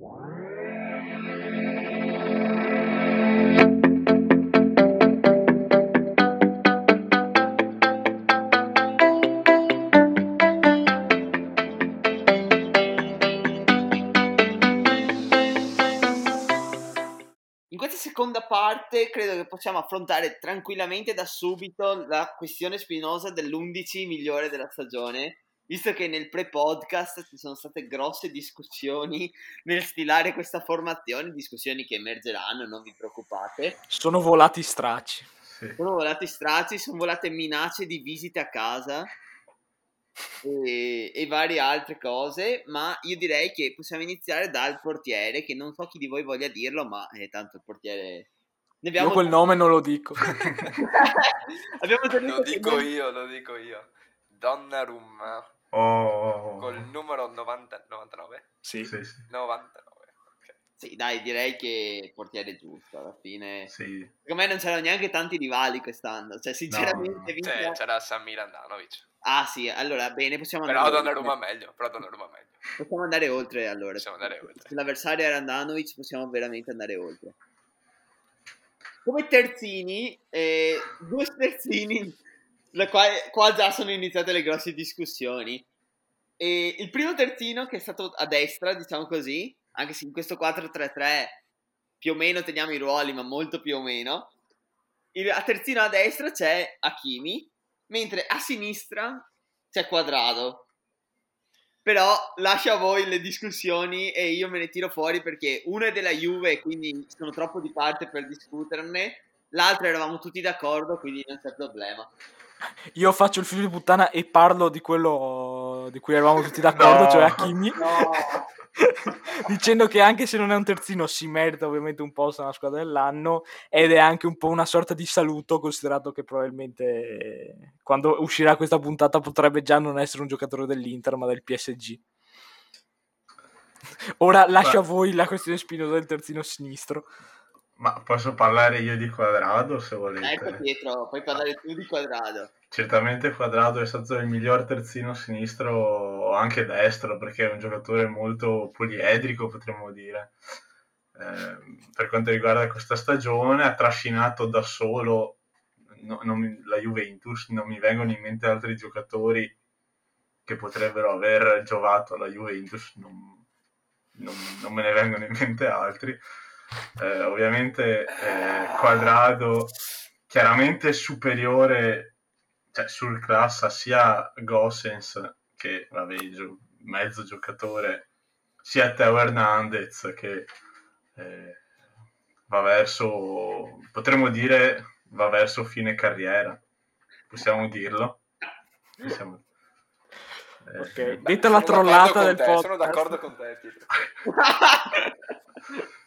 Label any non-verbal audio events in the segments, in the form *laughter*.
In questa seconda parte credo che possiamo affrontare tranquillamente da subito la questione spinosa dell'11 migliore della stagione, visto che nel pre-podcast ci sono state grosse discussioni *laughs* nel stilare questa formazione, discussioni che emergeranno, non vi preoccupate. Sono volati stracci. Sì. Sono volati stracci, sono volate minacce di visite a casa e, e varie altre cose, ma io direi che possiamo iniziare dal portiere, che non so chi di voi voglia dirlo, ma eh, tanto il portiere... Ne Io quel nome non lo dico. *laughs* abbiamo Lo dico noi- io, lo dico io. Donnarumma Oh, col numero 90, 99? sì. sì, sì, 99. ok. Sì, dai, direi che il portiere è giusto, alla fine... sì. Secondo me non c'erano neanche tanti rivali quest'anno, cioè sinceramente... vince- Cioè, c'era Samir Andanovic. Ah sì, allora bene, possiamo andare Però oltre. Donnarumma meglio, però Donnarumma meglio. Possiamo andare oltre allora. Possiamo andare oltre. Se l'avversario era Andanovic possiamo veramente andare oltre. Come terzini, eh, due terzini, quale, qua già sono iniziate le grosse discussioni. E il primo terzino che è stato a destra, diciamo così, anche se in questo 4-3-3 più o meno teniamo i ruoli, ma molto più o meno. Il, a terzino a destra c'è Hakimi, mentre a sinistra c'è Quadrado. Però lascio a voi le discussioni e io me ne tiro fuori perché uno è della Juve, quindi sono troppo di parte per discuterne. L'altro eravamo tutti d'accordo, quindi non c'è problema. Io faccio il figlio di puttana e parlo di quello di cui eravamo tutti d'accordo, No. cioè Hakimi. No. *laughs* Dicendo che anche se non è un terzino si merita ovviamente un posto nella squadra dell'anno ed è anche un po' una sorta di saluto considerato che probabilmente eh, quando uscirà questa puntata potrebbe già non essere un giocatore dell'Inter ma del PSG. Ora lascio a voi la questione spinosa del terzino sinistro. Ma posso parlare io di Quadrado se Ecco volete? Pietro, puoi parlare tu di quadrado. Certamente Quadrado è stato il miglior terzino sinistro, anche destro, perché è un giocatore molto poliedrico, potremmo dire. Eh, per quanto riguarda questa stagione, ha trascinato da solo no- non mi- la Juventus, non mi vengono in mente altri giocatori che potrebbero aver giovato alla Juventus, non, non- non me ne vengono in mente altri. Eh, ovviamente eh, Quadrado chiaramente superiore cioè, sul classa sia Gossens che vabbè, gio- mezzo giocatore sia Teo Hernandez che eh, va verso potremmo dire va verso fine carriera possiamo dirlo Possiamo- eh, Ok, detta la trollata del te, podcast. Sono d'accordo con te, Pietro. *laughs* *laughs*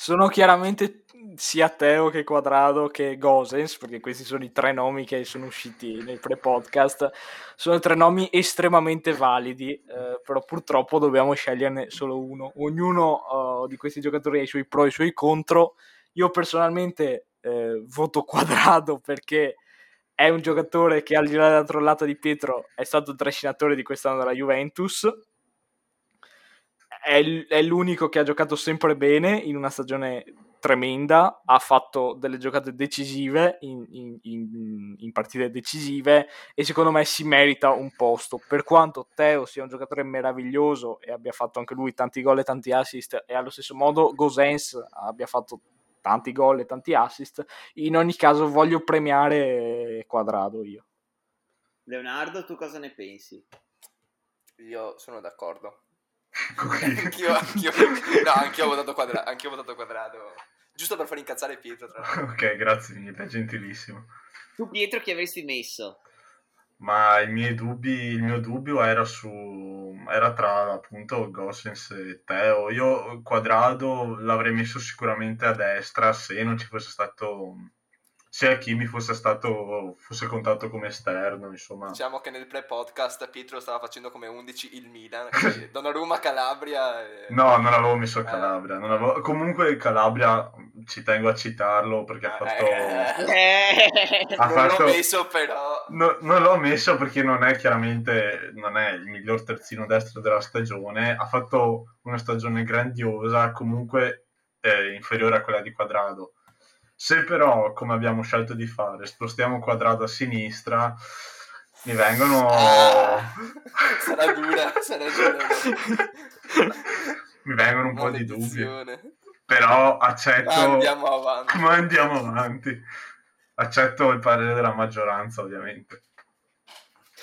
Sono chiaramente sia Teo che Quadrado che Gosens, perché questi sono i tre nomi che sono usciti nel pre-podcast. Sono tre nomi estremamente validi, eh, però purtroppo dobbiamo sceglierne solo uno. Ognuno eh, di questi giocatori ha i suoi pro e i suoi contro. Io personalmente eh, voto Quadrado perché è un giocatore che al di là della trollata di Pietro è stato trascinatore di quest'anno della Juventus è, l'unico che ha giocato sempre bene in una stagione tremenda, ha fatto delle giocate decisive in, in- in- in partite decisive e secondo me si merita un posto. Per quanto Teo sia un giocatore meraviglioso e abbia fatto anche lui tanti gol e tanti assist e allo stesso modo Gosens abbia fatto tanti gol e tanti assist, in ogni caso voglio premiare Quadrado io. Leonardo, tu cosa ne pensi? Io sono d'accordo. Anch'io, anch'io, no, anch'io ho votato quadrato, anch'io ho votato quadrato. Giusto per far incazzare Pietro, tra l'altro. ok grazie mille gentilissimo Tu Pietro chi avresti messo? Ma i miei dubbi, il mio dubbio era su era tra appunto Gossens e Teo. Io Quadrado l'avrei messo sicuramente a destra se non ci fosse stato se Hakimi fosse stato fosse contato come esterno, insomma. Diciamo che nel pre-podcast Pietro stava facendo come 11 il Milan, *laughs* Donnarumma, Calabria e... No, non avevo messo Calabria. non avevo- Comunque Calabria ci tengo a citarlo perché ha fatto... Eh, Eh, Ha non fatto- l'ho messo però. No, non l'ho messo perché non è chiaramente non è il miglior terzino destro della stagione. Ha fatto una stagione grandiosa, comunque eh, inferiore a quella di Quadrado. Se però, come abbiamo scelto di fare, spostiamo Quadrado a sinistra, mi vengono, Ah, sarà dura, *laughs* sarà dura. mi vengono un po' di dubbi. Però accetto. Ma andiamo avanti. Ma andiamo avanti. Accetto il parere della maggioranza, ovviamente.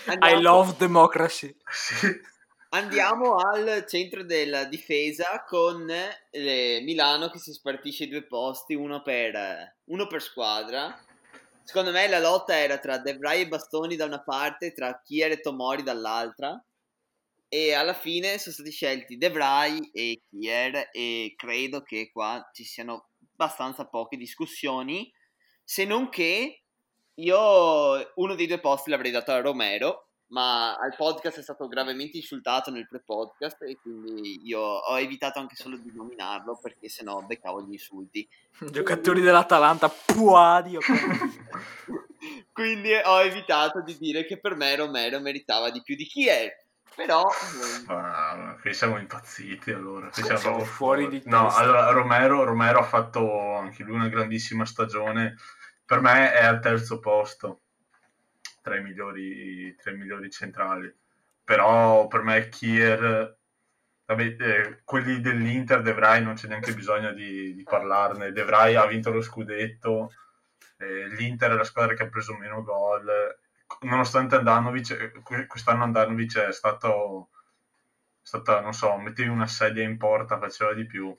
I andiamo- love democracy. Sì. Andiamo al centro della difesa con eh, Milano che si spartisce i due posti, uno per, uno per squadra. Secondo me la lotta era tra De Vrij e Bastoni da una parte, tra Kier e Tomori dall'altra. E alla fine sono stati scelti De Vrij e Kier e credo che qua ci siano abbastanza poche discussioni. Se non che io uno dei due posti l'avrei dato a Romero, ma al podcast è stato gravemente insultato nel pre-podcast e quindi io ho evitato anche solo di nominarlo perché sennò beccavo gli insulti. *laughs* Giocatori dell'Atalanta, puadio. *laughs* quindi ho evitato di dire che per me Romero meritava di più di chi è. Però Ma qui siamo impazziti allora. Qui siamo siamo fuori di No, testa. allora Romero, Romero ha fatto anche lui una grandissima stagione. Per me è al terzo posto tra i migliori, tra i migliori centrali. Però per me Kier, vabbè, eh, quelli dell'Inter, De Vrij non c'è neanche bisogno di, di parlarne. De Vrij ha vinto lo scudetto, eh, l'Inter è la squadra che ha preso meno gol. Nonostante Andanovic, que- quest'anno Andanovic è stato, è stata, non so, mettevi una sedia in porta, faceva di più.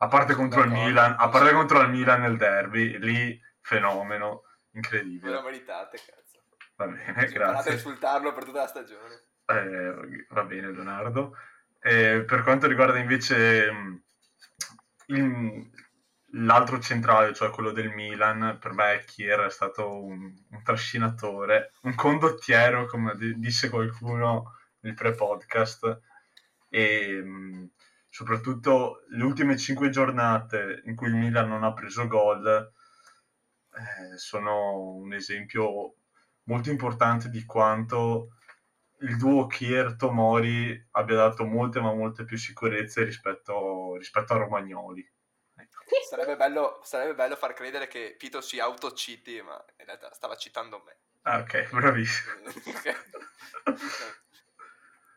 A parte contro il. Milan, a parte contro il Milan nel derby, lì fenomeno, incredibile. lo meritate, cazzo. Va bene, *laughs* a grazie. insultarlo per tutta la stagione. Eh, va bene, Leonardo. Eh, per quanto riguarda invece mh, il- l'altro centrale, cioè quello del Milan, per me Kier è stato un, un trascinatore, un condottiero, come di- disse qualcuno nel pre-podcast, e mh, soprattutto le ultime cinque giornate in cui il Milan non ha preso gol eh, sono un esempio molto importante di quanto il duo Kier-Tomori abbia dato molte ma molte più sicurezze rispetto, rispetto a Romagnoli. Ecco. Sarebbe bello, sarebbe bello far credere che Pito si autociti, ma in realtà stava citando me. Ah, ok, bravissimo. *laughs*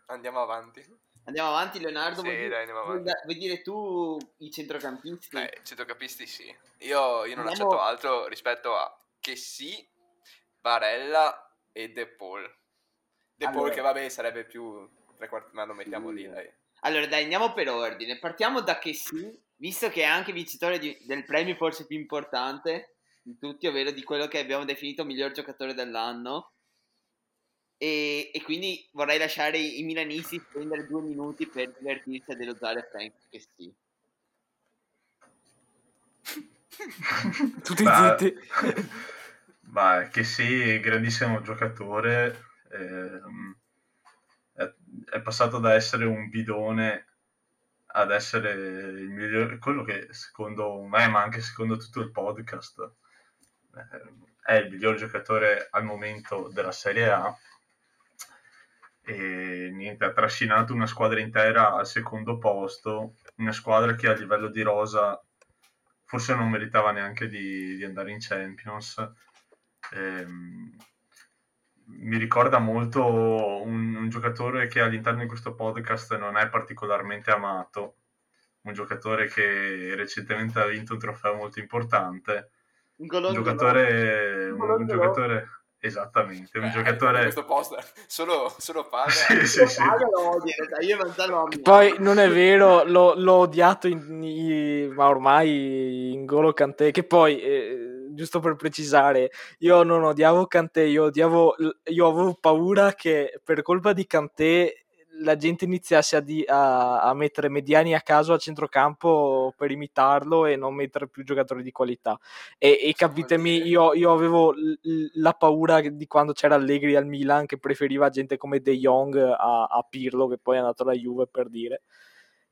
Andiamo avanti. andiamo avanti Leonardo, Sì, vuoi, dire- dai, andiamo vuoi avanti. da- vuoi dire tu i centrocampisti? Eh, centrocampisti sì. Io, io non Andiamo- accetto altro rispetto a che sì, Barella e De Paul. De Paul Allora. che vabbè sarebbe più tre quarti, ma lo mettiamo lì dai. Allora, dai, andiamo per ordine. Partiamo da che sì, visto che è anche vincitore di- del premio forse più importante di tutti, ovvero di quello che abbiamo definito miglior giocatore dell'anno. E, e quindi vorrei lasciare i, milanisti spendere due minuti per divertirsi ad elogiare Frank che sì. Tutti Ma- zitti. *laughs* *laughs* Ma che sì, grandissimo giocatore, ehm, è, è passato da essere un bidone ad essere il migliore, quello che secondo me, ma anche secondo tutto il podcast, ehm, è il miglior giocatore al momento della Serie A. E niente, ha trascinato una squadra intera al secondo posto, una squadra che a livello di rosa forse non meritava neanche di, di andare in Champions. Ehm, mi ricorda molto un, un giocatore che all'interno di questo podcast non è particolarmente amato, un giocatore che recentemente ha vinto un trofeo molto importante, Un un giocatore, un, un giocatore esattamente, un Eh, giocatore Questo post solo, solo paga. sì, sì, sì. Poi non è vero, l'ho, l'ho odiato in, in- ma ormai in Golo Kanté, che poi, eh, giusto per precisare, io non odiavo Kanté, io odiavo, io avevo paura che per colpa di Kanté la gente iniziasse a, di- a- a mettere mediani a caso a centrocampo per imitarlo e non mettere più giocatori di qualità. E, e capitemi, io, io avevo l- la paura di quando c'era Allegri al Milan che preferiva gente come De Jong a, a Pirlo, che poi è andato alla Juve per dire.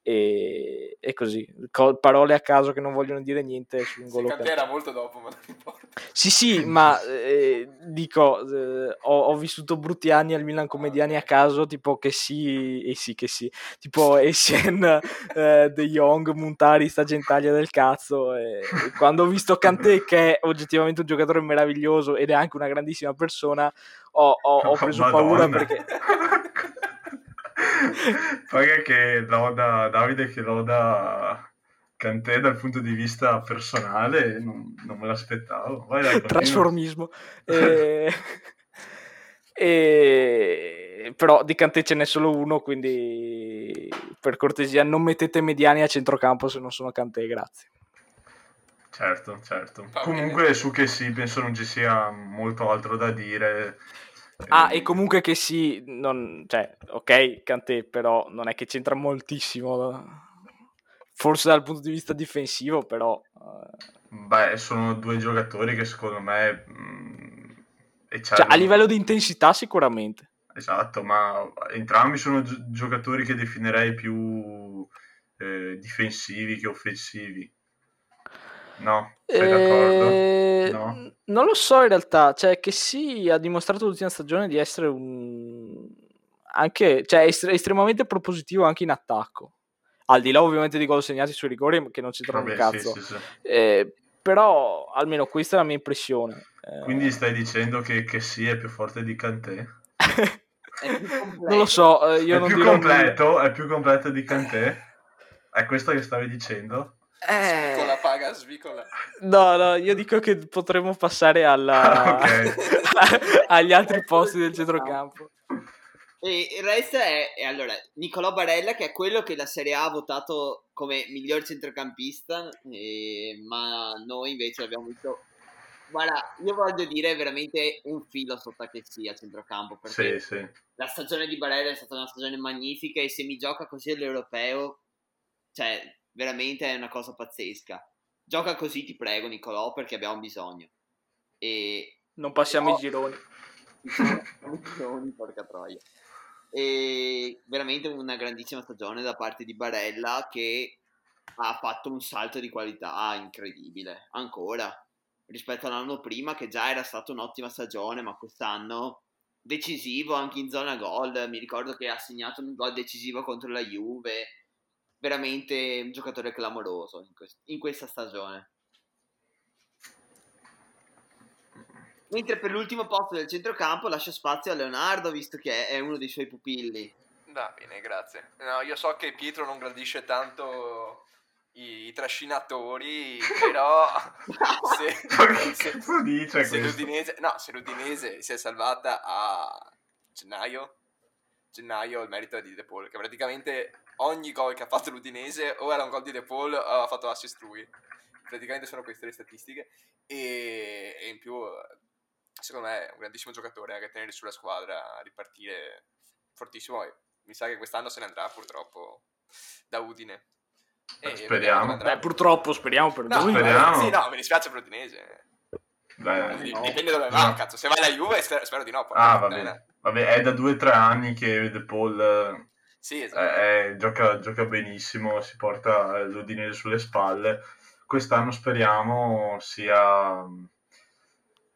E, e così, Co- parole a caso che non vogliono dire niente su un Sì, gol era molto dopo, ma non importa. Sì, sì, ma eh, dico, eh, ho, ho vissuto brutti anni al Milan come di anni a caso, tipo che sì, e sì che sì, tipo Essien, eh, De Jong, Montari, sta gentaglia del cazzo, e, e quando ho visto Kanté che è oggettivamente un giocatore meraviglioso ed è anche una grandissima persona, ho, ho- ho preso paura Madonna. perché... *laughs* Poi che loda, Davide che loda Cantè dal punto di vista personale, non, non me l'aspettavo. Vai, trasformismo. *laughs* E... e- Però di Kanté ce n'è solo uno, quindi per cortesia non mettete mediani a centrocampo se non sono Kanté, grazie. Certo, certo. Va Comunque bene. su che sì, penso non ci sia molto altro da dire. Ah, e comunque che sì, non, cioè, ok, Kanté, però non è che c'entra moltissimo. Forse dal punto di vista difensivo, però... eh, Beh, sono due giocatori che secondo me... mh, cioè, eccellono. a livello di intensità sicuramente. Esatto, ma entrambi sono gi- giocatori che definirei più eh, difensivi che offensivi. No, sei d'accordo? Eh, No? Non lo so in realtà, cioè che sì, ha dimostrato l'ultima stagione di essere un... anche, cioè estre- estremamente propositivo anche in attacco. Al di là ovviamente di gol segnati sui rigori che non c'entrano un Vabbè, sì, cazzo. sì, sì. Eh, però almeno questa è la mia impressione. Eh, Quindi stai dicendo che, che sì è più forte di Kanté? *laughs* Non lo so, eh, io è non più dirò completo, è più completo di Kanté? È questo che stavi dicendo? Eh, Svicola, paga, svicola. no, no, io dico che potremmo passare alla... Ok. *laughs* agli altri posti del centrocampo. E il resto è, è, allora Nicolò Barella che è quello che la Serie A ha votato come miglior centrocampista, e- ma noi invece abbiamo visto. Guarda, io voglio dire veramente un filo sotto a che sia centrocampo perché Sì, sì. la stagione di Barella è stata una stagione magnifica e se mi gioca così all'europeo, cioè veramente è una cosa pazzesca. Gioca così, ti prego, Nicolò, perché abbiamo bisogno. E Non passiamo No. i gironi. Milioni, porca troia. E veramente una grandissima stagione da parte di Barella che ha fatto un salto di qualità incredibile ancora rispetto all'anno prima che già era stata un'ottima stagione ma quest'anno decisivo anche in zona gol mi ricordo che ha segnato un gol decisivo contro la Juve veramente un giocatore clamoroso in, quest- in questa stagione mentre per l'ultimo posto del centrocampo lascia spazio a Leonardo visto che è uno dei suoi pupilli Va bene, grazie. No, io so che Pietro non gradisce tanto i, i trascinatori, però *laughs* se, se- se questo? l'Udinese, no, se l'Udinese si è salvata a gennaio, gennaio il merito è di De Paul, che praticamente ogni gol che ha fatto l'Udinese o era un gol di De Paul o aveva fatto assist lui. Praticamente sono queste le statistiche e, e in più secondo me è un grandissimo giocatore anche a tenere sulla squadra, a ripartire fortissimo e mi sa che quest'anno se ne andrà purtroppo da Udine. E Speriamo. Beh, purtroppo speriamo per No, lui. speriamo. Sì, no, mi dispiace per l'Udinese. Beh, no. Dipende dove va, No. cazzo. Se vai alla Juve, spero, spero di no. poi. Ah, Eh, vabbè. Vabbè, è da due o tre anni che De Paul eh, Sì, esatto. eh, gioca, gioca benissimo, si porta l'Udinese sulle spalle. Quest'anno speriamo sia,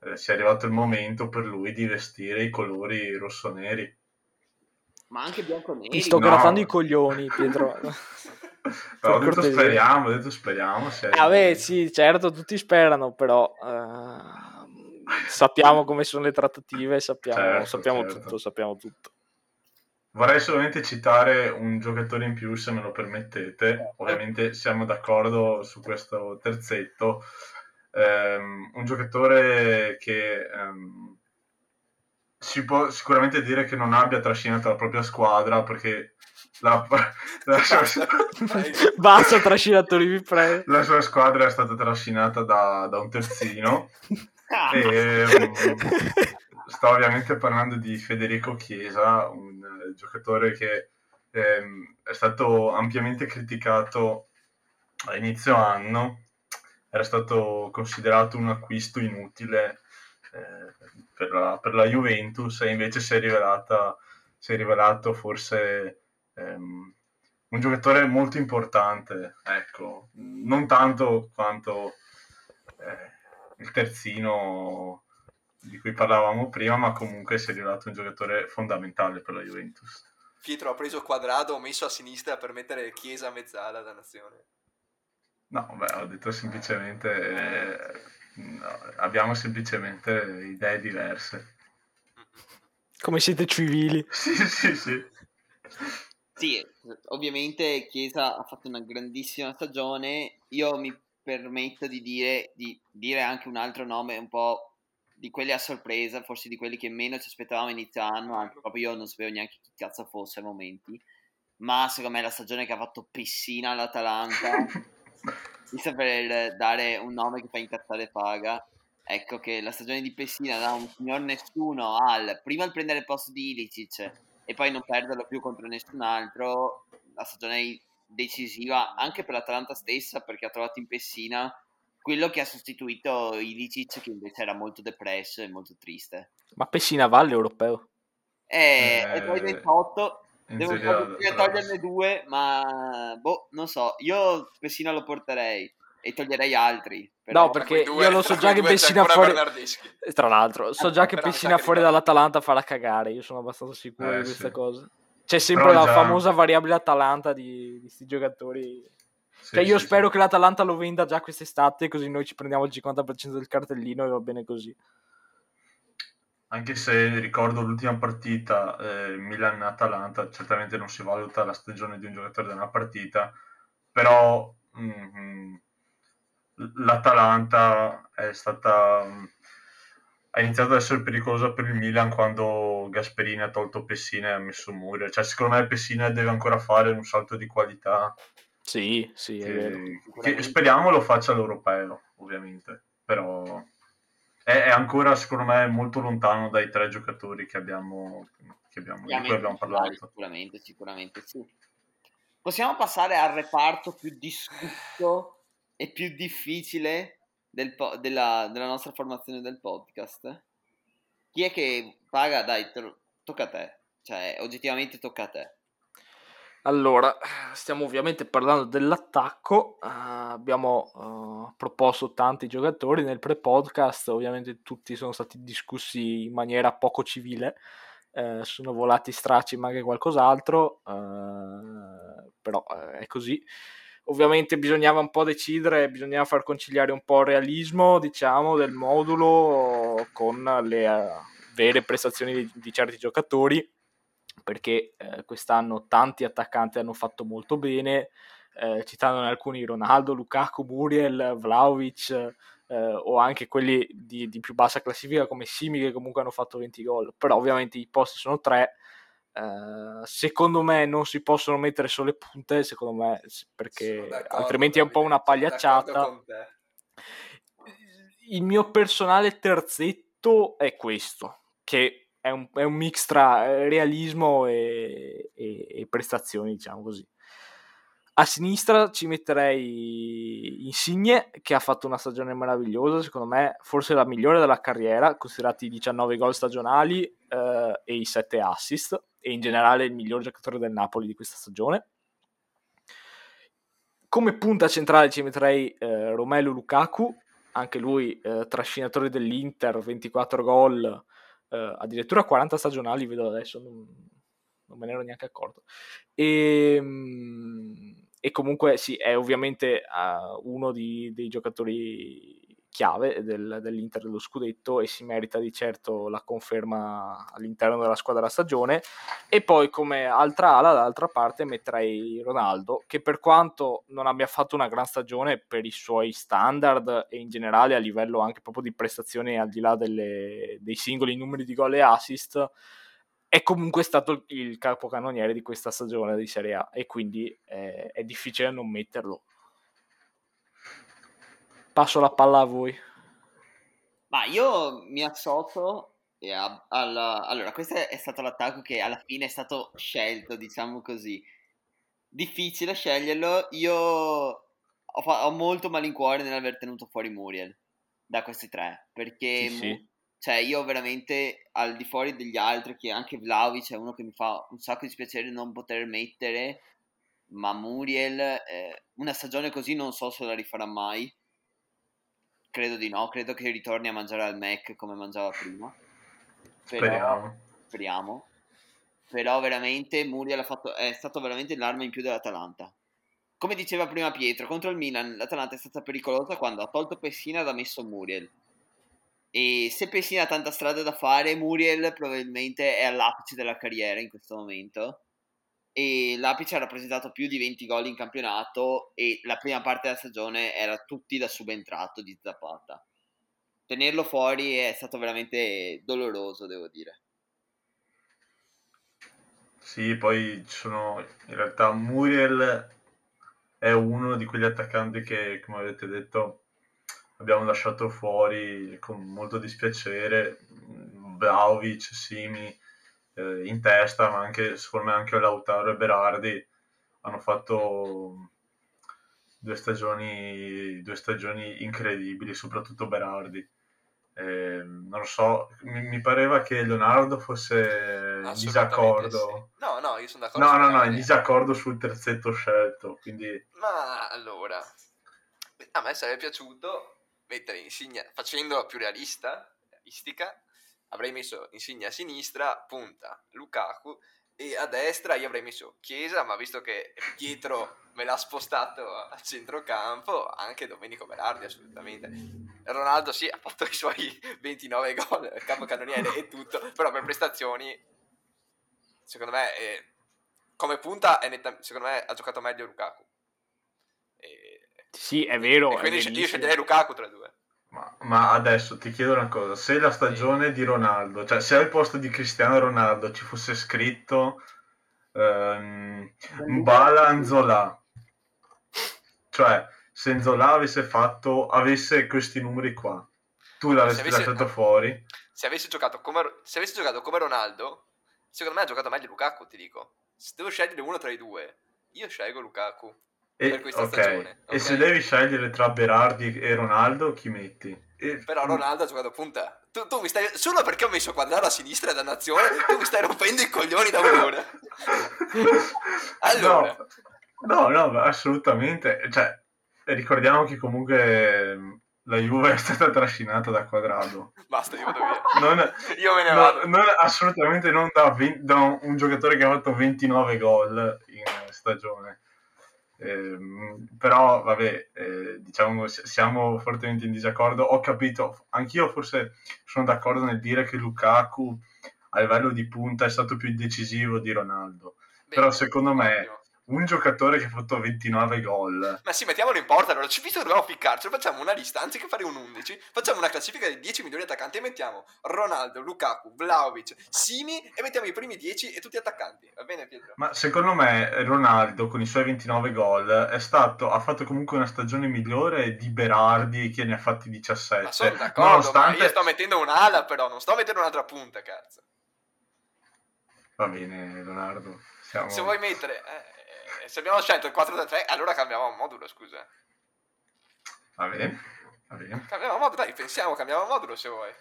eh, sia arrivato il momento per lui di vestire i colori rossoneri. ma anche bianco-neri Ti sto No. graffando i coglioni, Pietro. *laughs* Però ho detto cortesia. speriamo, ho detto speriamo. Ah, beh, sì, certo, tutti sperano, però eh, sappiamo come sono le trattative, sappiamo, Certo, sappiamo certo. tutto, sappiamo tutto. Vorrei solamente citare un giocatore in più, se me lo permettete. Ovviamente siamo d'accordo su questo terzetto. Ehm, un giocatore che ehm, si può sicuramente dire che non abbia trascinato la propria squadra perché la, *laughs* la sua, Basta la sua squadra è stata trascinata da, da un terzino. Ah, E, ehm, sto ovviamente parlando di Federico Chiesa, un eh, giocatore che ehm, è stato ampiamente criticato a inizio anno, era stato considerato un acquisto inutile eh, per, la, per la Juventus e invece si è, rivelata, si è rivelato forse ehm, un giocatore molto importante, ecco, non tanto quanto eh, il terzino di cui parlavamo prima, ma comunque si è rivelato un giocatore fondamentale per la Juventus. Pietro ha preso quadrato, ho messo a sinistra per mettere Chiesa a mezzala da nazione. No, beh, ho detto semplicemente, eh, no, abbiamo semplicemente idee diverse. Come siete civili. *laughs* Sì, sì, sì. Sì, ovviamente Chiesa ha fatto una grandissima stagione. Io mi permetto di dire, di dire anche un altro nome un po' di quelli a sorpresa, forse di quelli che meno ci aspettavamo inizio anno, anche proprio io non sapevo neanche chi cazzo fosse a momenti, ma secondo me la stagione che ha fatto Pessina all'Atalanta, *laughs* visto per dare un nome che fa incazzare paga, ecco che la stagione di Pessina da un signor nessuno al prima il prendere il posto di Ilicic e poi non perderlo più contro nessun altro, la stagione decisiva anche per l'Atalanta stessa perché ha trovato in Pessina quello che ha sostituito Ilicic che invece era molto depresso e molto triste. Ma Pessina va all'europeo? Eh, eh, e poi 28 devo toglierne due, ma boh, non so, io Pessina lo porterei e toglierei altri. Però... No, perché due, io lo so *laughs* già che Pessina fuori tra l'altro, so già che Pessina fuori dall'Atalanta farà cagare, io sono abbastanza sicuro eh, di questa sì. cosa. C'è sempre Però la già... famosa variabile Atalanta di questi giocatori sì, cioè io sì, spero sì. che l'Atalanta lo venda già quest'estate, così noi ci prendiamo il 50% del cartellino e va bene così. Anche se ricordo l'ultima partita eh, Milan-Atalanta, certamente non si valuta la stagione di un giocatore da una partita, però mm, l'Atalanta è stata ha iniziato ad essere pericolosa per il Milan quando Gasperini ha tolto Pessina e ha messo Muriel. Cioè, secondo me Pessina deve ancora fare un salto di qualità sì, sì, è vero. Che speriamo lo faccia all'europeo, ovviamente, però è, è, ancora, secondo me, molto lontano dai tre giocatori che abbiamo, che abbiamo, di cui abbiamo parlato. Sicuramente, sicuramente sì. Possiamo passare al reparto più discusso e più difficile del po- della, della, nostra formazione del podcast? Chi è che paga? Dai, to- tocca a te. Cioè, oggettivamente tocca a te. Allora, stiamo ovviamente parlando dell'attacco, uh, abbiamo uh, proposto tanti giocatori. Nel pre-podcast, ovviamente tutti sono stati discussi in maniera poco civile, uh, sono volati stracci ma anche qualcos'altro, però è così. Ovviamente bisognava un po' decidere, bisognava far conciliare un po' il realismo, diciamo, del modulo con le vere prestazioni di, di certi giocatori perché eh, quest'anno tanti attaccanti hanno fatto molto bene, eh, citandone alcuni Ronaldo, Lukaku, Muriel, Vlaovic eh, o anche quelli di, di, più bassa classifica come Simi che comunque hanno fatto 20 gol, però ovviamente i posti sono tre. Uh, secondo me non si possono mettere solo le punte, secondo me, perché altrimenti è un po' una pagliacciata. Il mio personale terzetto è questo, che è un, è un mix tra eh, realismo e, e, e, prestazioni, diciamo così. A sinistra ci metterei Insigne, che ha fatto una stagione meravigliosa, secondo me forse la migliore della carriera, considerati i 19 gol stagionali eh, e i 7 assist, e in generale il miglior giocatore del Napoli di questa stagione. Come punta centrale ci metterei eh, Romelu Lukaku, anche lui eh, trascinatore dell'Inter, 24 gol, uh, addirittura 40 stagionali, vedo adesso, non, non me ne ero neanche accorto. E, ehm, e comunque sì, è ovviamente uh, uno di, dei giocatori chiave del, dell'Inter dello scudetto e si merita di certo la conferma all'interno della squadra della stagione. E poi come altra ala dall'altra parte metterei Ronaldo che per quanto non abbia fatto una gran stagione per i suoi standard e in generale a livello anche proprio di prestazioni al di là delle, dei singoli numeri di gol e assist è comunque stato il capocannoniere di questa stagione di Serie A. E quindi è, è difficile non metterlo passo la palla a voi. Ma io mi associo a, alla... Allora, questo è stato l'attacco che alla fine è stato scelto, diciamo così. Difficile sceglierlo. Io ho, fa... ho molto malincuore nell'aver tenuto fuori Muriel da questi tre, perché... Sì, sì. Cioè, io veramente al di fuori degli altri, che anche Vlaovic è uno che mi fa un sacco di spiacere non poter mettere, ma Muriel, eh, una stagione così non so se la rifarà mai. Credo di no, credo che ritorni a mangiare al Mac come mangiava prima. Però, Speriamo. speriamo. Però veramente Muriel ha fatto, è stato veramente l'arma in più dell'Atalanta. Come diceva prima Pietro, contro il Milan l'Atalanta è stata pericolosa quando ha tolto Pessina ed ha messo Muriel. E se Pessina ha tanta strada da fare, Muriel probabilmente è all'apice della carriera in questo momento. E l'apice ha rappresentato più di 20 gol in campionato e la prima parte della stagione era tutti da subentrato di Zapata. Tenerlo fuori è stato veramente doloroso, devo dire. Sì, poi ci sono in realtà Muriel è uno di quegli attaccanti che, come avete detto, abbiamo lasciato fuori con molto dispiacere. Vlaovic, Simi eh, in testa, ma anche secondo me anche Lautaro e Berardi hanno fatto due stagioni, due stagioni incredibili, soprattutto Berardi. Eh, non lo so, mi, mi pareva che Leonardo fosse in disaccordo. sì. No, no, io sono d'accordo. No, no, no, in disaccordo sul terzetto scelto, quindi Ma allora, a me sarebbe piaciuto mettere Insigne, facendo più realista, realistica, avrei messo Insigne a sinistra, punta Lukaku, e a destra io avrei messo Chiesa, ma visto che Pietro me l'ha spostato a centrocampo, anche Domenico Berardi assolutamente. Ronaldo sì, ha fatto i suoi 29 gol, capocannoniere e tutto, però per prestazioni, secondo me, eh, come punta, è netta- secondo me ha giocato meglio Lukaku. E, Sì, è vero. e è quindi io sceglierei Lukaku tra i due. Ma, ma adesso ti chiedo una cosa, se la stagione di Ronaldo, cioè se al posto di Cristiano Ronaldo ci fosse scritto ehm, Mbala Nzola, cioè se Nzola avesse fatto, avesse questi numeri qua, tu l'avresti Se avesse- lasciato fuori? Se avessi giocato come, se avessi giocato come Ronaldo, secondo me ha giocato meglio Lukaku, ti dico. Se devo scegliere uno tra i due, io scelgo Lukaku. E, Per questa ok, stagione, E ok? se devi scegliere tra Berardi e Ronaldo, chi metti? E- Però Ronaldo ha giocato punta. Tu, tu mi stai. Solo perché ho messo quadrato a sinistra e dannazione, tu mi stai rompendo i coglioni da un'ora. *laughs* Allora, No, no, no, assolutamente. Cioè, ricordiamo che comunque mh, la Juve è stata trascinata da Quadrado. basta, io vado via. Non, Io me ne no, vado. non- assolutamente non da, ven- da un, un giocatore che ha fatto 29 gol in stagione. Ehm, però, vabbè, eh, diciamo, siamo fortemente in disaccordo. Ho capito, anch'io forse sono d'accordo nel dire che Lukaku a livello di punta è stato più decisivo di Ronaldo. Però Bene, secondo me. Un giocatore che ha fatto 29 gol Ma sì, mettiamolo in porta allora. Ci visto che dobbiamo ficcarci, facciamo una lista, anziché fare un 11, facciamo una classifica di 10 migliori attaccanti e mettiamo Ronaldo, Lukaku, Vlaovic, Simi e mettiamo i primi 10 e tutti attaccanti. Va bene, Pietro? Ma secondo me Ronaldo con i suoi 29 gol è stato, ha fatto comunque una stagione migliore di Berardi che ne ha fatti 17. Ma sono d'accordo, Nonostante... ma io sto mettendo un'ala però, non sto mettendo un'altra punta, cazzo. Va bene, Leonardo. Siamo... Se vuoi mettere... eh, se abbiamo scelto il 4-3, allora cambiamo modulo, scusa. Va bene, va bene. Cambiamo modulo, dai, pensiamo, cambiamo modulo se vuoi.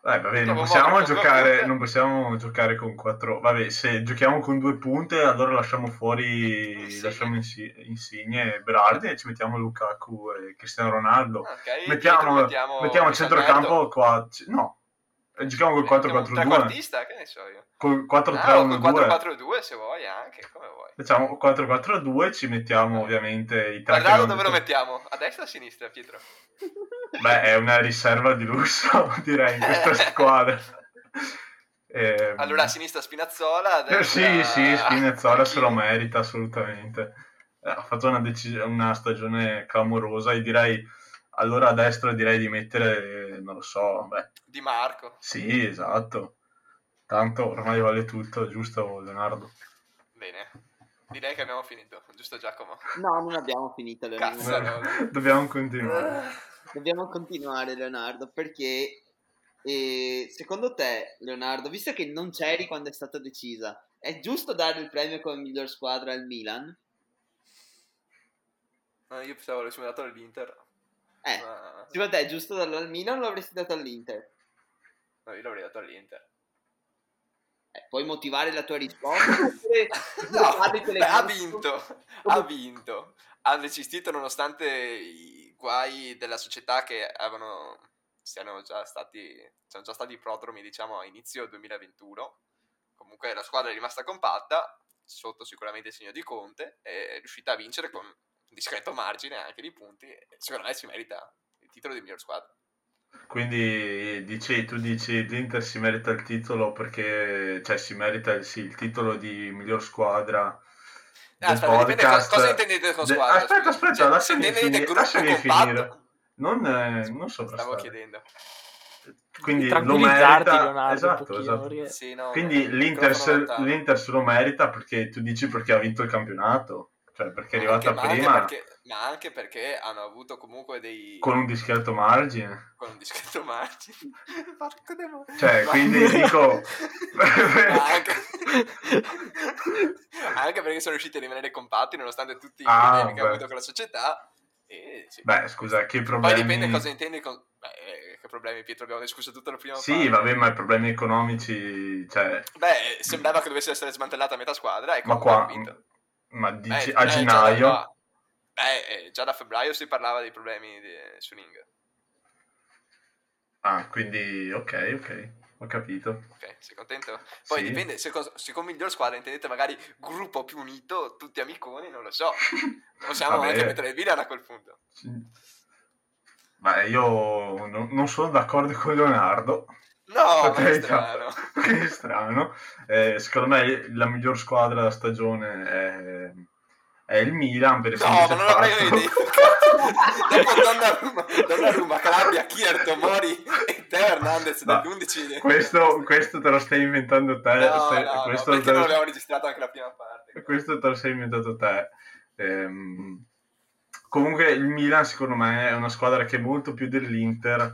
Dai, va bene, non possiamo, giocare, non possiamo giocare con quattro... Vabbè, se giochiamo con due punte, allora lasciamo fuori Insigne. lasciamo Insi- Insigne e Berardi e ci mettiamo Lukaku e Cristiano Ronaldo. Ah, Ok, mettiamo, mettiamo, mettiamo centrocampo qua. No, Eh, giochiamo col Mettiamo un 4-4-2. trequartista, che ne so io. Col Ah, o 4-3-1-2. col 4-4-2 se vuoi anche, come vuoi. Facciamo 4-4-2, ci mettiamo ovviamente i tre. abbiamo dove lo mettiamo? A destra o a sinistra, Pietro? *laughs* Beh, è una riserva di lusso, *laughs* direi, in questa *laughs* squadra. Ehm, Allora a sinistra Spinazzola, a eh. Sì, sì, Spinazzola se lo merita assolutamente. Eh, Ha fatto una, deci- una stagione clamorosa e direi, allora a destra direi di mettere, eh, non lo so, beh, Di Marco. sì, esatto. Tanto ormai vale tutto, giusto Leonardo? Bene. Direi che abbiamo finito, giusto Giacomo? No, non abbiamo finito, Leonardo. Cazzo. Allora. *laughs* Dobbiamo continuare. Dobbiamo continuare, Leonardo, perché eh, secondo te, Leonardo, visto che non c'eri quando è stata decisa, è giusto dare il premio come miglior squadra al Milan? Ah, io pensavo avessimo dato all'Inter. Eh, Ma... secondo te è giusto darlo al Milan o l'avresti dato all'Inter? No, io l'avrei dato all'Inter. Eh, puoi motivare la tua risposta? *laughs* No, beh, ha vinto, ha vinto. Ha resistito nonostante i guai della società che avevano, siano già stati, sono già stati prodromi, diciamo, a inizio 2021. Comunque la squadra è rimasta compatta, sotto sicuramente il segno di Conte, è riuscita a vincere con discreto margine anche di punti. e Secondo me si merita il titolo di miglior squadra. Quindi dici, tu dici l'Inter si merita il titolo perché cioè, si merita il, sì, il titolo di miglior squadra Eh, del aspetta, podcast. cosa intendete con De- squadra. aspetta, scusa. aspetta, Cioè, lasciami finire- lasciami finire. Non, eh, non stavo sovrastare. chiedendo. Quindi lo merita. Leonardo, Esatto, esatto. Sì, no, Quindi il l'Inter l'Inter se lo merita perché tu dici perché ha vinto il campionato, cioè perché è arrivata anche- ma anche prima perché- ma anche perché hanno avuto comunque dei con un discreto margine. con un discreto margine. *laughs* Cioè, Ma- quindi dico- *laughs* anche... *laughs* anche perché sono riusciti a rimanere compatti nonostante tutti i Ah, problemi che ha beh. avuto con la società. E sì. Beh, scusa, che Poi problemi... dipende cosa intendi con... Beh, eh, che problemi, Pietro? Abbiamo discusso tutto la prima Sì, parte. vabbè, ma i problemi economici, cioè... Beh, sembrava che dovesse essere smantellata a metà squadra e Ma qua... Ma dici Eh, a eh, già da- gennaio... Beh, eh, già da febbraio si parlava dei problemi di Suning. Ah, quindi ok, ok, ho capito. Ok, sei contento? Poi Sì. dipende, se, se con miglior squadra intendete magari gruppo più unito, tutti amiconi, non lo so. Possiamo anche mettere il Milan a quel punto. Beh, io non, non sono d'accordo con Leonardo, No, che strano. *laughs* che è strano. Eh, secondo me la miglior squadra della stagione è, è il Milan per No, ma non l'avrei fatto- detto. *laughs* Dopo Donnarumma, Donnarumma, Calabria, Kierto, Mori e Teo Hernandez No. dell'11. Questo, questo te lo stai inventando te. No, stai- no, no, questo, perché te non lo, abbiamo registrato anche la prima parte. questo te lo sei inventato te. Ehm, comunque il Milan secondo me è una squadra che molto più dell'Inter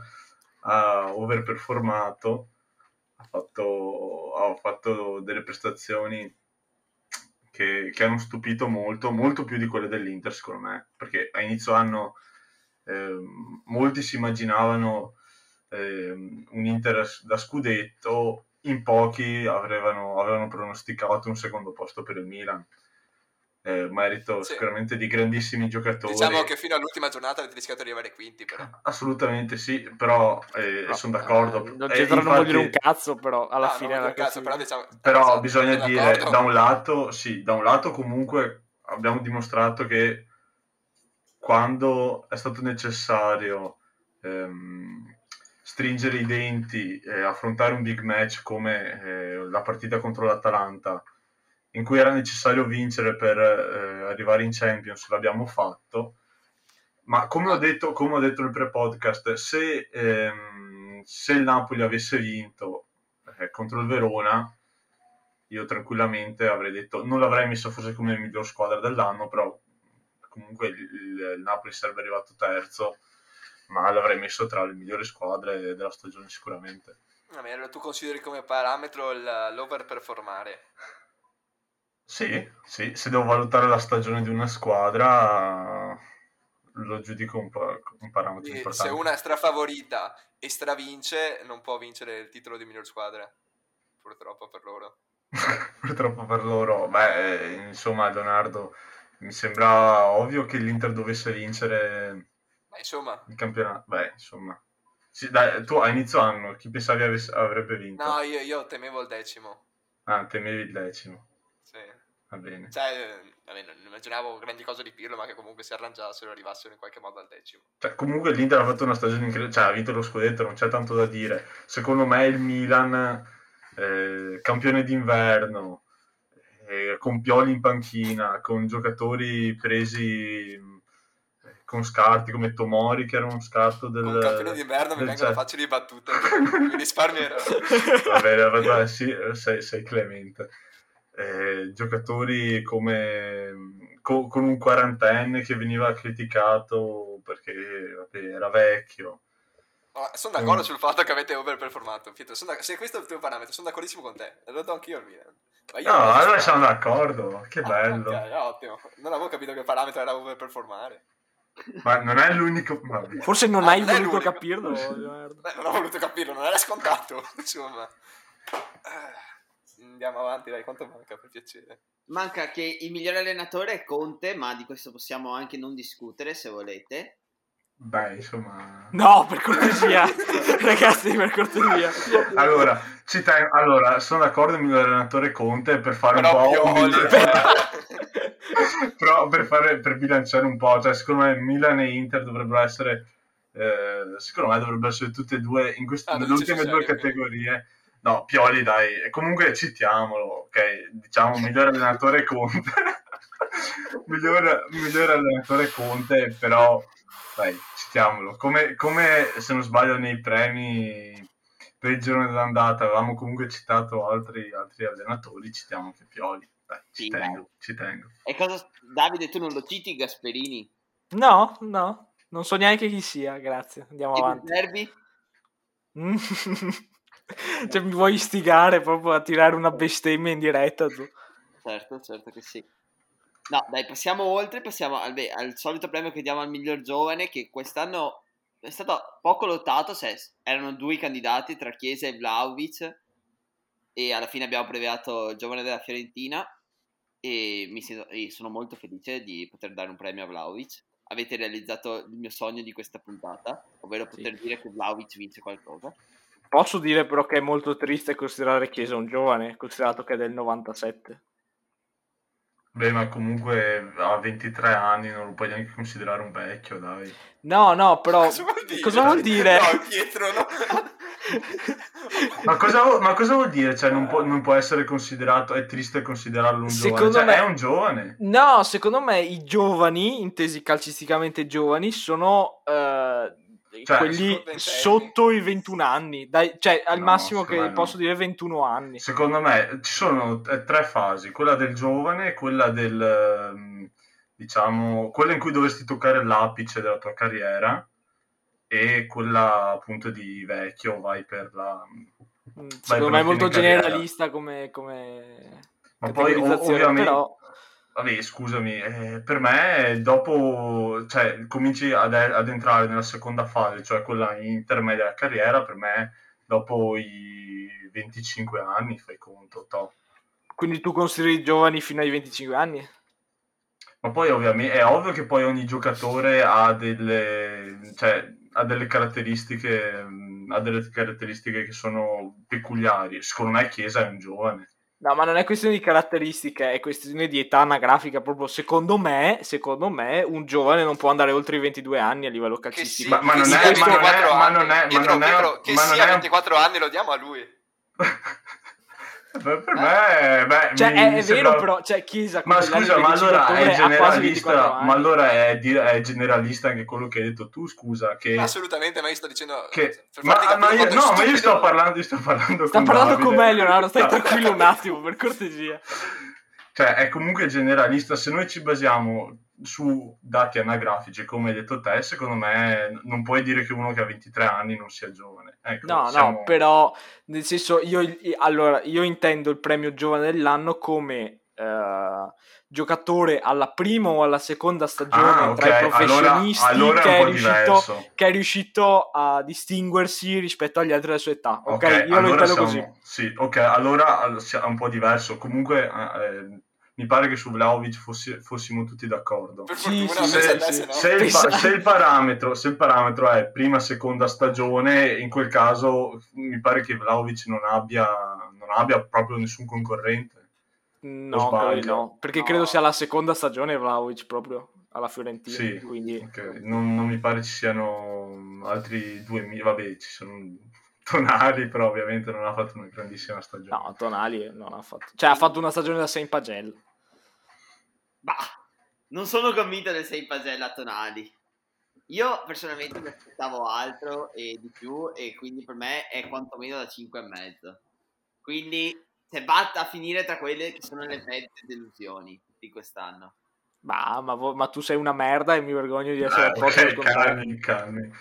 ha overperformato, ha fatto, ha fatto delle prestazioni che, che hanno stupito molto, molto più di quelle dell'Inter secondo me, perché a inizio anno ehm, molti si immaginavano ehm, un Inter da scudetto, in pochi avevano, avevano pronosticato un secondo posto per il Milan. Eh, merito Sì. sicuramente di grandissimi giocatori. Diciamo che fino all'ultima giornata avete rischiato di arrivare quinti, però. Assolutamente sì, però eh, No, sono d'accordo. eh, non Eh, non infatti- vuol dire un cazzo, però alla Ah, fine non era voglio cazzo, però diciamo... Però esatto, bisogna dire, d'accordo. da un lato, sì, da un lato comunque abbiamo dimostrato che quando è stato necessario ehm, stringere i denti e affrontare un big match come eh, la partita contro l'Atalanta, in cui era necessario vincere per eh, arrivare in Champions, l'abbiamo fatto. Ma come ho detto, come ho detto nel pre-podcast, se, ehm, se il Napoli avesse vinto eh, contro il Verona, io tranquillamente avrei detto, non l'avrei messo forse come miglior squadra dell'anno, però comunque il, il- Napoli sarebbe arrivato terzo, ma l'avrei messo tra le migliori squadre della stagione sicuramente. Allora tu consideri come parametro il- l'overperformare. Sì, sì, se devo valutare la stagione di una squadra lo giudico un, po' un parametro Quindi importante. se una è strafavorita e stravince, non può vincere il titolo di miglior squadra. Purtroppo per loro. *laughs* Purtroppo per loro, beh, eh, insomma, Leonardo, mi sembra ovvio che l'Inter dovesse vincere Ma insomma, il campionato. Beh, insomma, Sì, dai, tu a inizio anno chi pensavi avesse- avrebbe vinto? no, io, io temevo il decimo. Ah, temevi il decimo, Sì. Va bene. Cioè, eh, vabbè, non immaginavo grandi cose di Pirlo, ma che comunque si arrangiassero e arrivassero in qualche modo al decimo. Cioè, comunque l'Inter ha fatto una stagione incredibile, cioè ha vinto lo scudetto, non c'è tanto da dire. Secondo me il Milan, eh, campione d'inverno, eh, con Pioli in panchina, con giocatori presi eh, con scarti come Tomori, che era uno scarto del... Con campione d'inverno mi vengono Chelsea. facili battute. *laughs* mi risparmierò. Va bene, vabbè, sì, sei, sei clemente. Eh, giocatori come co- con un quarantenne che veniva criticato perché vabbè, era vecchio. No, sono d'accordo Mm. sul fatto che avete overperformato. Pietro, sono d'ac- se questo è il tuo parametro, sono d'accordissimo con te. Lo do anch'io al Milan. Ma io No, allora siamo d'accordo, che Ah, bello. ok, ottimo. Non avevo capito che il parametro era overperformare. Ma non è l'unico... vabbè. Forse non Ah, hai non voluto l'unico. capirlo. *laughs* Beh, non ho voluto capirlo, non era scontato. *laughs* Insomma. Andiamo avanti, dai, quanto manca per piacere? Manca che il migliore allenatore è Conte, ma di questo possiamo anche non discutere se volete. Beh, insomma... No, per cortesia, *laughs* ragazzi, per cortesia. Allora, ci ten- allora, sono d'accordo il migliore allenatore Conte per fare Però un po'... un Pioli. Però per, fare, per bilanciare un po', cioè secondo me Milan e Inter dovrebbero essere, eh, secondo me dovrebbero essere tutte e due, in queste, Ah, nelle ultime due categorie. No, Pioli dai, E comunque citiamolo, ok? Diciamo migliore allenatore Conte. *laughs* migliore, migliore allenatore Conte, però dai, citiamolo. Come, come se non sbaglio nei premi per il giorno dell'andata avevamo comunque citato altri, altri allenatori, citiamo anche Pioli. Dai, ci Sì, tengo, dai. ci tengo. E cosa... Davide, tu non lo citi Gasperini? No, no, non so neanche chi sia, grazie. Andiamo E avanti. Derby? *laughs* *laughs* Cioè, mi vuoi istigare proprio a tirare una bestemmia in diretta tu? Certo, certo che sì. No, dai, passiamo oltre, passiamo al, beh, al solito premio che diamo al miglior giovane, che quest'anno è stato poco lottato, se erano due candidati tra Chiesa e Vlaovic, e alla fine abbiamo premiato il giovane della Fiorentina, e, mi sento- e sono molto felice di poter dare un premio a Vlaovic. Avete realizzato il mio sogno di questa puntata, ovvero Sì. poter dire che Vlaovic vince qualcosa. Posso dire però che è molto triste considerare Chiesa un giovane, considerato che è del 97. Beh, ma comunque a 23 anni non lo puoi neanche considerare un vecchio, dai. No, no, però Cosa vuol dire? cosa vuol dire? No, Pietro, no. Ma cosa, ma cosa vuol dire? Cioè, non può, non può essere considerato, è triste considerarlo un Secondo giovane. Cioè, me- è un giovane. No, secondo me i giovani, intesi calcisticamente giovani, sono eh, Cioè, quelli sotto i 21 anni. Dai, cioè, al No, massimo che me posso dire 21 anni. Secondo me ci sono eh, tre fasi, quella del giovane, quella del, ehm, diciamo, quella in cui dovresti toccare l'apice della tua carriera e quella appunto di vecchio, vai per la... Mm, Secondo me è molto generalista come, come Ma poi ov- ovviamente... però Vabbè, scusami, eh, per me dopo, cioè, cominci ad, ad entrare nella seconda fase, cioè quella intermedia della carriera, per me dopo i 25 anni fai conto, toh. quindi tu consideri giovani fino ai 25 anni? Ma poi ovviamente è ovvio che poi ogni giocatore ha delle, cioè, ha delle caratteristiche, ha delle caratteristiche che sono peculiari. Secondo me Chiesa è un giovane. No, ma non è questione di caratteristiche, è questione di età anagrafica. Proprio secondo me, secondo me, un giovane non può andare oltre i 22 anni a livello sì, calcistico. Ma- ma che non è- ma non è- 24 ma non è- ma non è- ma non sia a è- 24 anni lo diamo a lui. *laughs* Per, per me, beh, Cioè, è, è sembra- vero, però, cioè, Chiesa Ma scusa, ma allora è giocatore ha quasi 24 generalista, ma allora è, di- è generalista anche quello che hai detto tu, scusa, che... Assolutamente, ma io sto dicendo... che- ma, ma io, no, ma io sto parlando, io sto parlando Sta con parlando Davide. con me, Leonardo, stai tranquillo un attimo, per cortesia. *laughs* Cioè, è comunque generalista. Se noi ci basiamo su dati anagrafici, come hai detto te, secondo me non puoi dire che uno che ha 23 anni non sia giovane. Ecco, No, siamo- no, però nel senso io allora io intendo il premio giovane dell'anno come eh, giocatore alla prima o alla seconda stagione Ah, ok, tra i professionisti allora, allora che, è riuscito, che è riuscito a distinguersi rispetto agli altri della sua età. Ok, Ok, io lo allora intendo siamo- così. Sì, ok, allora è un po' diverso. Comunque, eh, mi pare che su Vlaovic fossi- fossimo tutti d'accordo. Sì, sì, se- sembra sì. essere no. Se il, se il parametro è prima seconda stagione, in quel caso mi pare che Vlaovic non abbia, non abbia proprio nessun concorrente. No, no, perché No. credo sia la seconda stagione Vlaovic proprio alla Fiorentina, Sì, quindi ok. non, non mi pare ci siano altri 2000, vabbè, ci sono Tonali, però ovviamente non ha fatto una grandissima stagione. no, Tonali non ha fatto. Cioè ha fatto una stagione da Saint Pagel. Bah, non sono convinto del 6 pagella tonali. Io personalmente mi aspettavo altro e di più e quindi per me è quantomeno da 5 e mezzo. Quindi se batta a finire tra quelle che sono le mezze delusioni di quest'anno. Ma, vo- ma tu sei una merda e mi vergogno di essere Eh, al posto del ok, *laughs* contrario. calmi, calmi.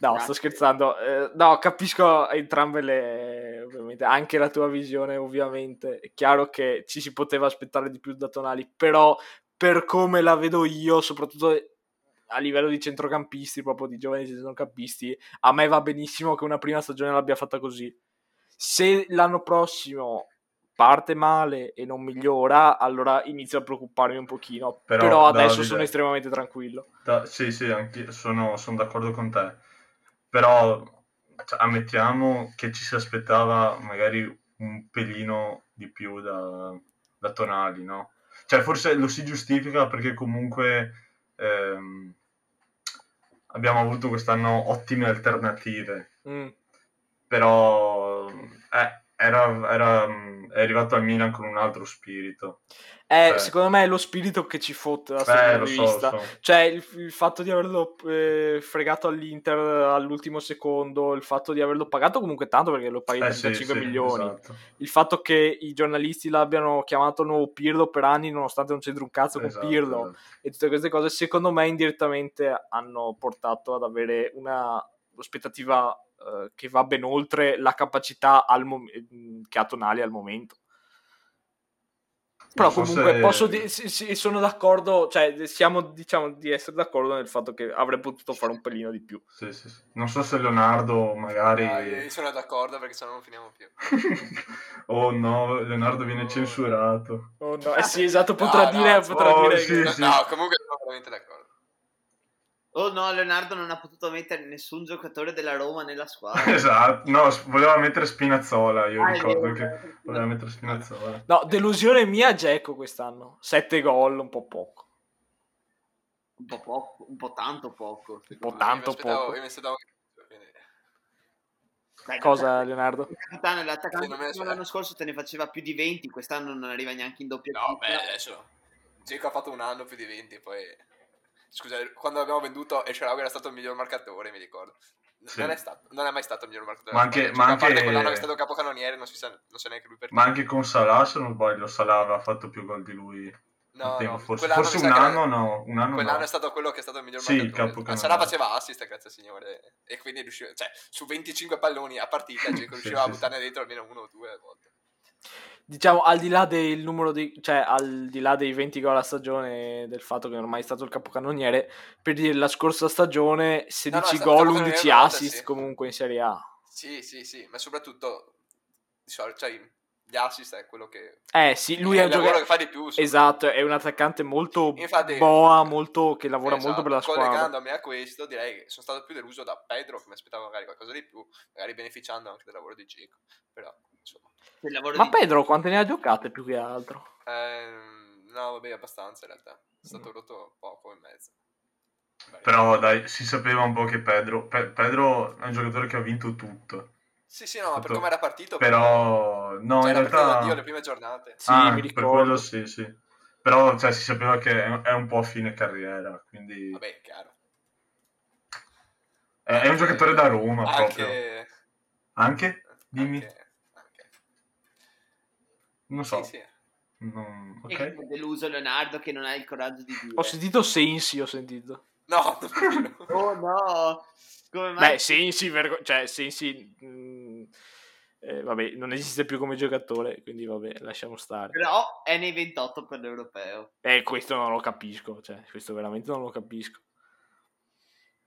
No, sto scherzando. Eh, no, capisco entrambe le. Ovviamente, anche la tua visione, ovviamente. È chiaro che ci si poteva aspettare di più da Tonali, però per come la vedo io, soprattutto a livello di centrocampisti, proprio di giovani centrocampisti, a me va benissimo che una prima stagione l'abbia fatta così. Se l'anno prossimo parte male e non migliora, allora inizio a preoccuparmi un pochino. Però, Però, adesso Davide- sono estremamente tranquillo. Da- sì, sì, anche sono, sono d'accordo con te. Però cioè, ammettiamo che ci si aspettava magari un pelino di più da, da Tonali, no? Cioè, forse lo si giustifica perché comunque ehm, abbiamo avuto quest'anno ottime alternative. Mm. Però eh, era, era, mm, è arrivato al Milan con un altro spirito. Eh, Cioè- secondo me è lo spirito che ci fotte da questo Eh, punto di so, vista. so. Cioè, il, il fatto di averlo eh, fregato all'Inter all'ultimo secondo, il fatto di averlo pagato comunque tanto perché lo paghi Eh, sì, 35 sì, milioni. esatto. Il fatto che i giornalisti l'abbiano chiamato nuovo Pirlo per anni, nonostante non c'entri un cazzo con Esatto, Pirlo esatto. e tutte queste cose, secondo me indirettamente hanno portato ad avere una aspettativa eh, che va ben oltre la capacità al mom- mm, che ha Tonali al momento. Però so comunque se- posso di- sì, sì, sono d'accordo, cioè siamo diciamo di essere d'accordo nel fatto che avrei potuto fare un pelino di più. Sì, sì, sì. Non so se Leonardo magari... Ah, io sono d'accordo perché sennò non finiamo più. *laughs* oh no, Leonardo viene Oh. censurato. Oh no, eh sì, esatto, potrà No, dire, no, potrà oh, dire sì, che- sì. no, comunque sono veramente d'accordo. Oh no, Leonardo non ha potuto mettere nessun giocatore della Roma nella squadra. *laughs* esatto, no, voleva mettere Spinazzola, io Ah, ricordo che voleva mettere Spinazzola. No, delusione mia Dzeko quest'anno. 7 gol, un po' poco. Un po' poco, un po' tanto poco. Un po' tanto poco. Io mi aspettavo Dai, Cosa, Leonardo? Il capitano, l'attaccante fino all'anno scorso te ne faceva più di 20, quest'anno non arriva neanche in doppia No, beh, adesso. Dzeko ha fatto un anno più di 20, poi. Scusa, quando l'abbiamo venduto Esharawi era stato il miglior marcatore, mi ricordo. Sì. Non, è stato, non è mai stato il miglior marcatore. Ma anche- squadra. ma A parte anche- quell'anno che è stato capocannoniere, non si sa, non sa neanche lui perché. Ma anche con Salah, se non sbaglio, Salah aveva fatto più gol di lui. no, no, forse forse un anno era- no, un anno Quell'anno no. è stato quello che è stato il miglior Sì, marcatore. capocannoniere. Sarà faceva assist, grazie signore. E quindi riusciva, cioè, su 25 palloni a partita, *laughs* Sì, riusciva sì, a buttarne dentro almeno uno o due a volte. Diciamo, al di là del numero di... cioè, al di là dei 20 gol a stagione, del fatto che ormai è stato il capocannoniere, per dire, la scorsa stagione 16 è stato gol, capocannoniere 11 una volta, assist sì. comunque in Serie A. Sì, sì, sì, ma soprattutto di solito, cioè, gli assist è quello che Eh sì, lui è è il giocatore... che fa di più. Esatto, è un attaccante molto Infatti- boa, molto... che lavora Esatto, molto per la squadra. Collegandomi a questo, direi che sono stato più deluso da Pedro, che mi aspettavo magari qualcosa di più, magari beneficiando anche del lavoro di Dzeko. Però, insomma, Ma di- Pedro quante ne ha giocate più che altro? ehm, no, vabbè, abbastanza in realtà. È stato rotto poco e mezzo. Però dai, si sapeva un po' che Pedro, Pe- Pedro è un giocatore che ha vinto tutto. Sì, sì, no, ma per Tutto. come era partito, Però no, cioè, in era partito da Dio le realtà prime giornate. Sì, Ah, mi per ricordo. quello sì, sì. Però cioè, si sapeva che è, un po' a fine carriera, quindi Vabbè, chiaro. è, è un giocatore da Roma proprio. Anche... Anche? Dimmi. Anche... anche. Non so. Sì, sì. Non- E ok. come deluso Leonardo che non ha il coraggio di dire. Ho sentito Sensi, ho sentito. No, *laughs* no. Oh no! Come mai? Beh, Sensi, vergo- cioè Sensi... mh, eh, vabbè, non esiste più come giocatore, quindi vabbè, lasciamo stare. Però è nei 28 per l'europeo. Eh, questo non lo capisco, cioè, questo veramente non lo capisco.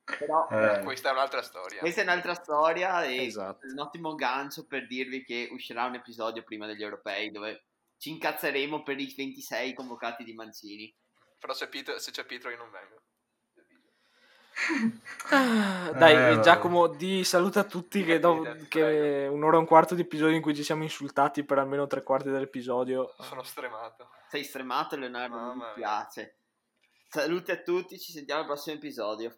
Però Eh, Questa è un'altra storia. questa è un'altra storia e Esatto. un ottimo gancio per dirvi che uscirà un episodio prima degli europei dove ci incazzeremo per i 26 convocati di Mancini. Però se, Pietro- se c'è Pietro io non vengo. Ah, Dai, Eh. Giacomo, di saluta a tutti che, Prego. che un'ora e un quarto di episodio in cui ci siamo insultati per almeno tre quarti dell'episodio. Sono stremato. Sei stremato Leonardo, Mamma mi piace. Saluti a tutti, ci sentiamo al prossimo episodio.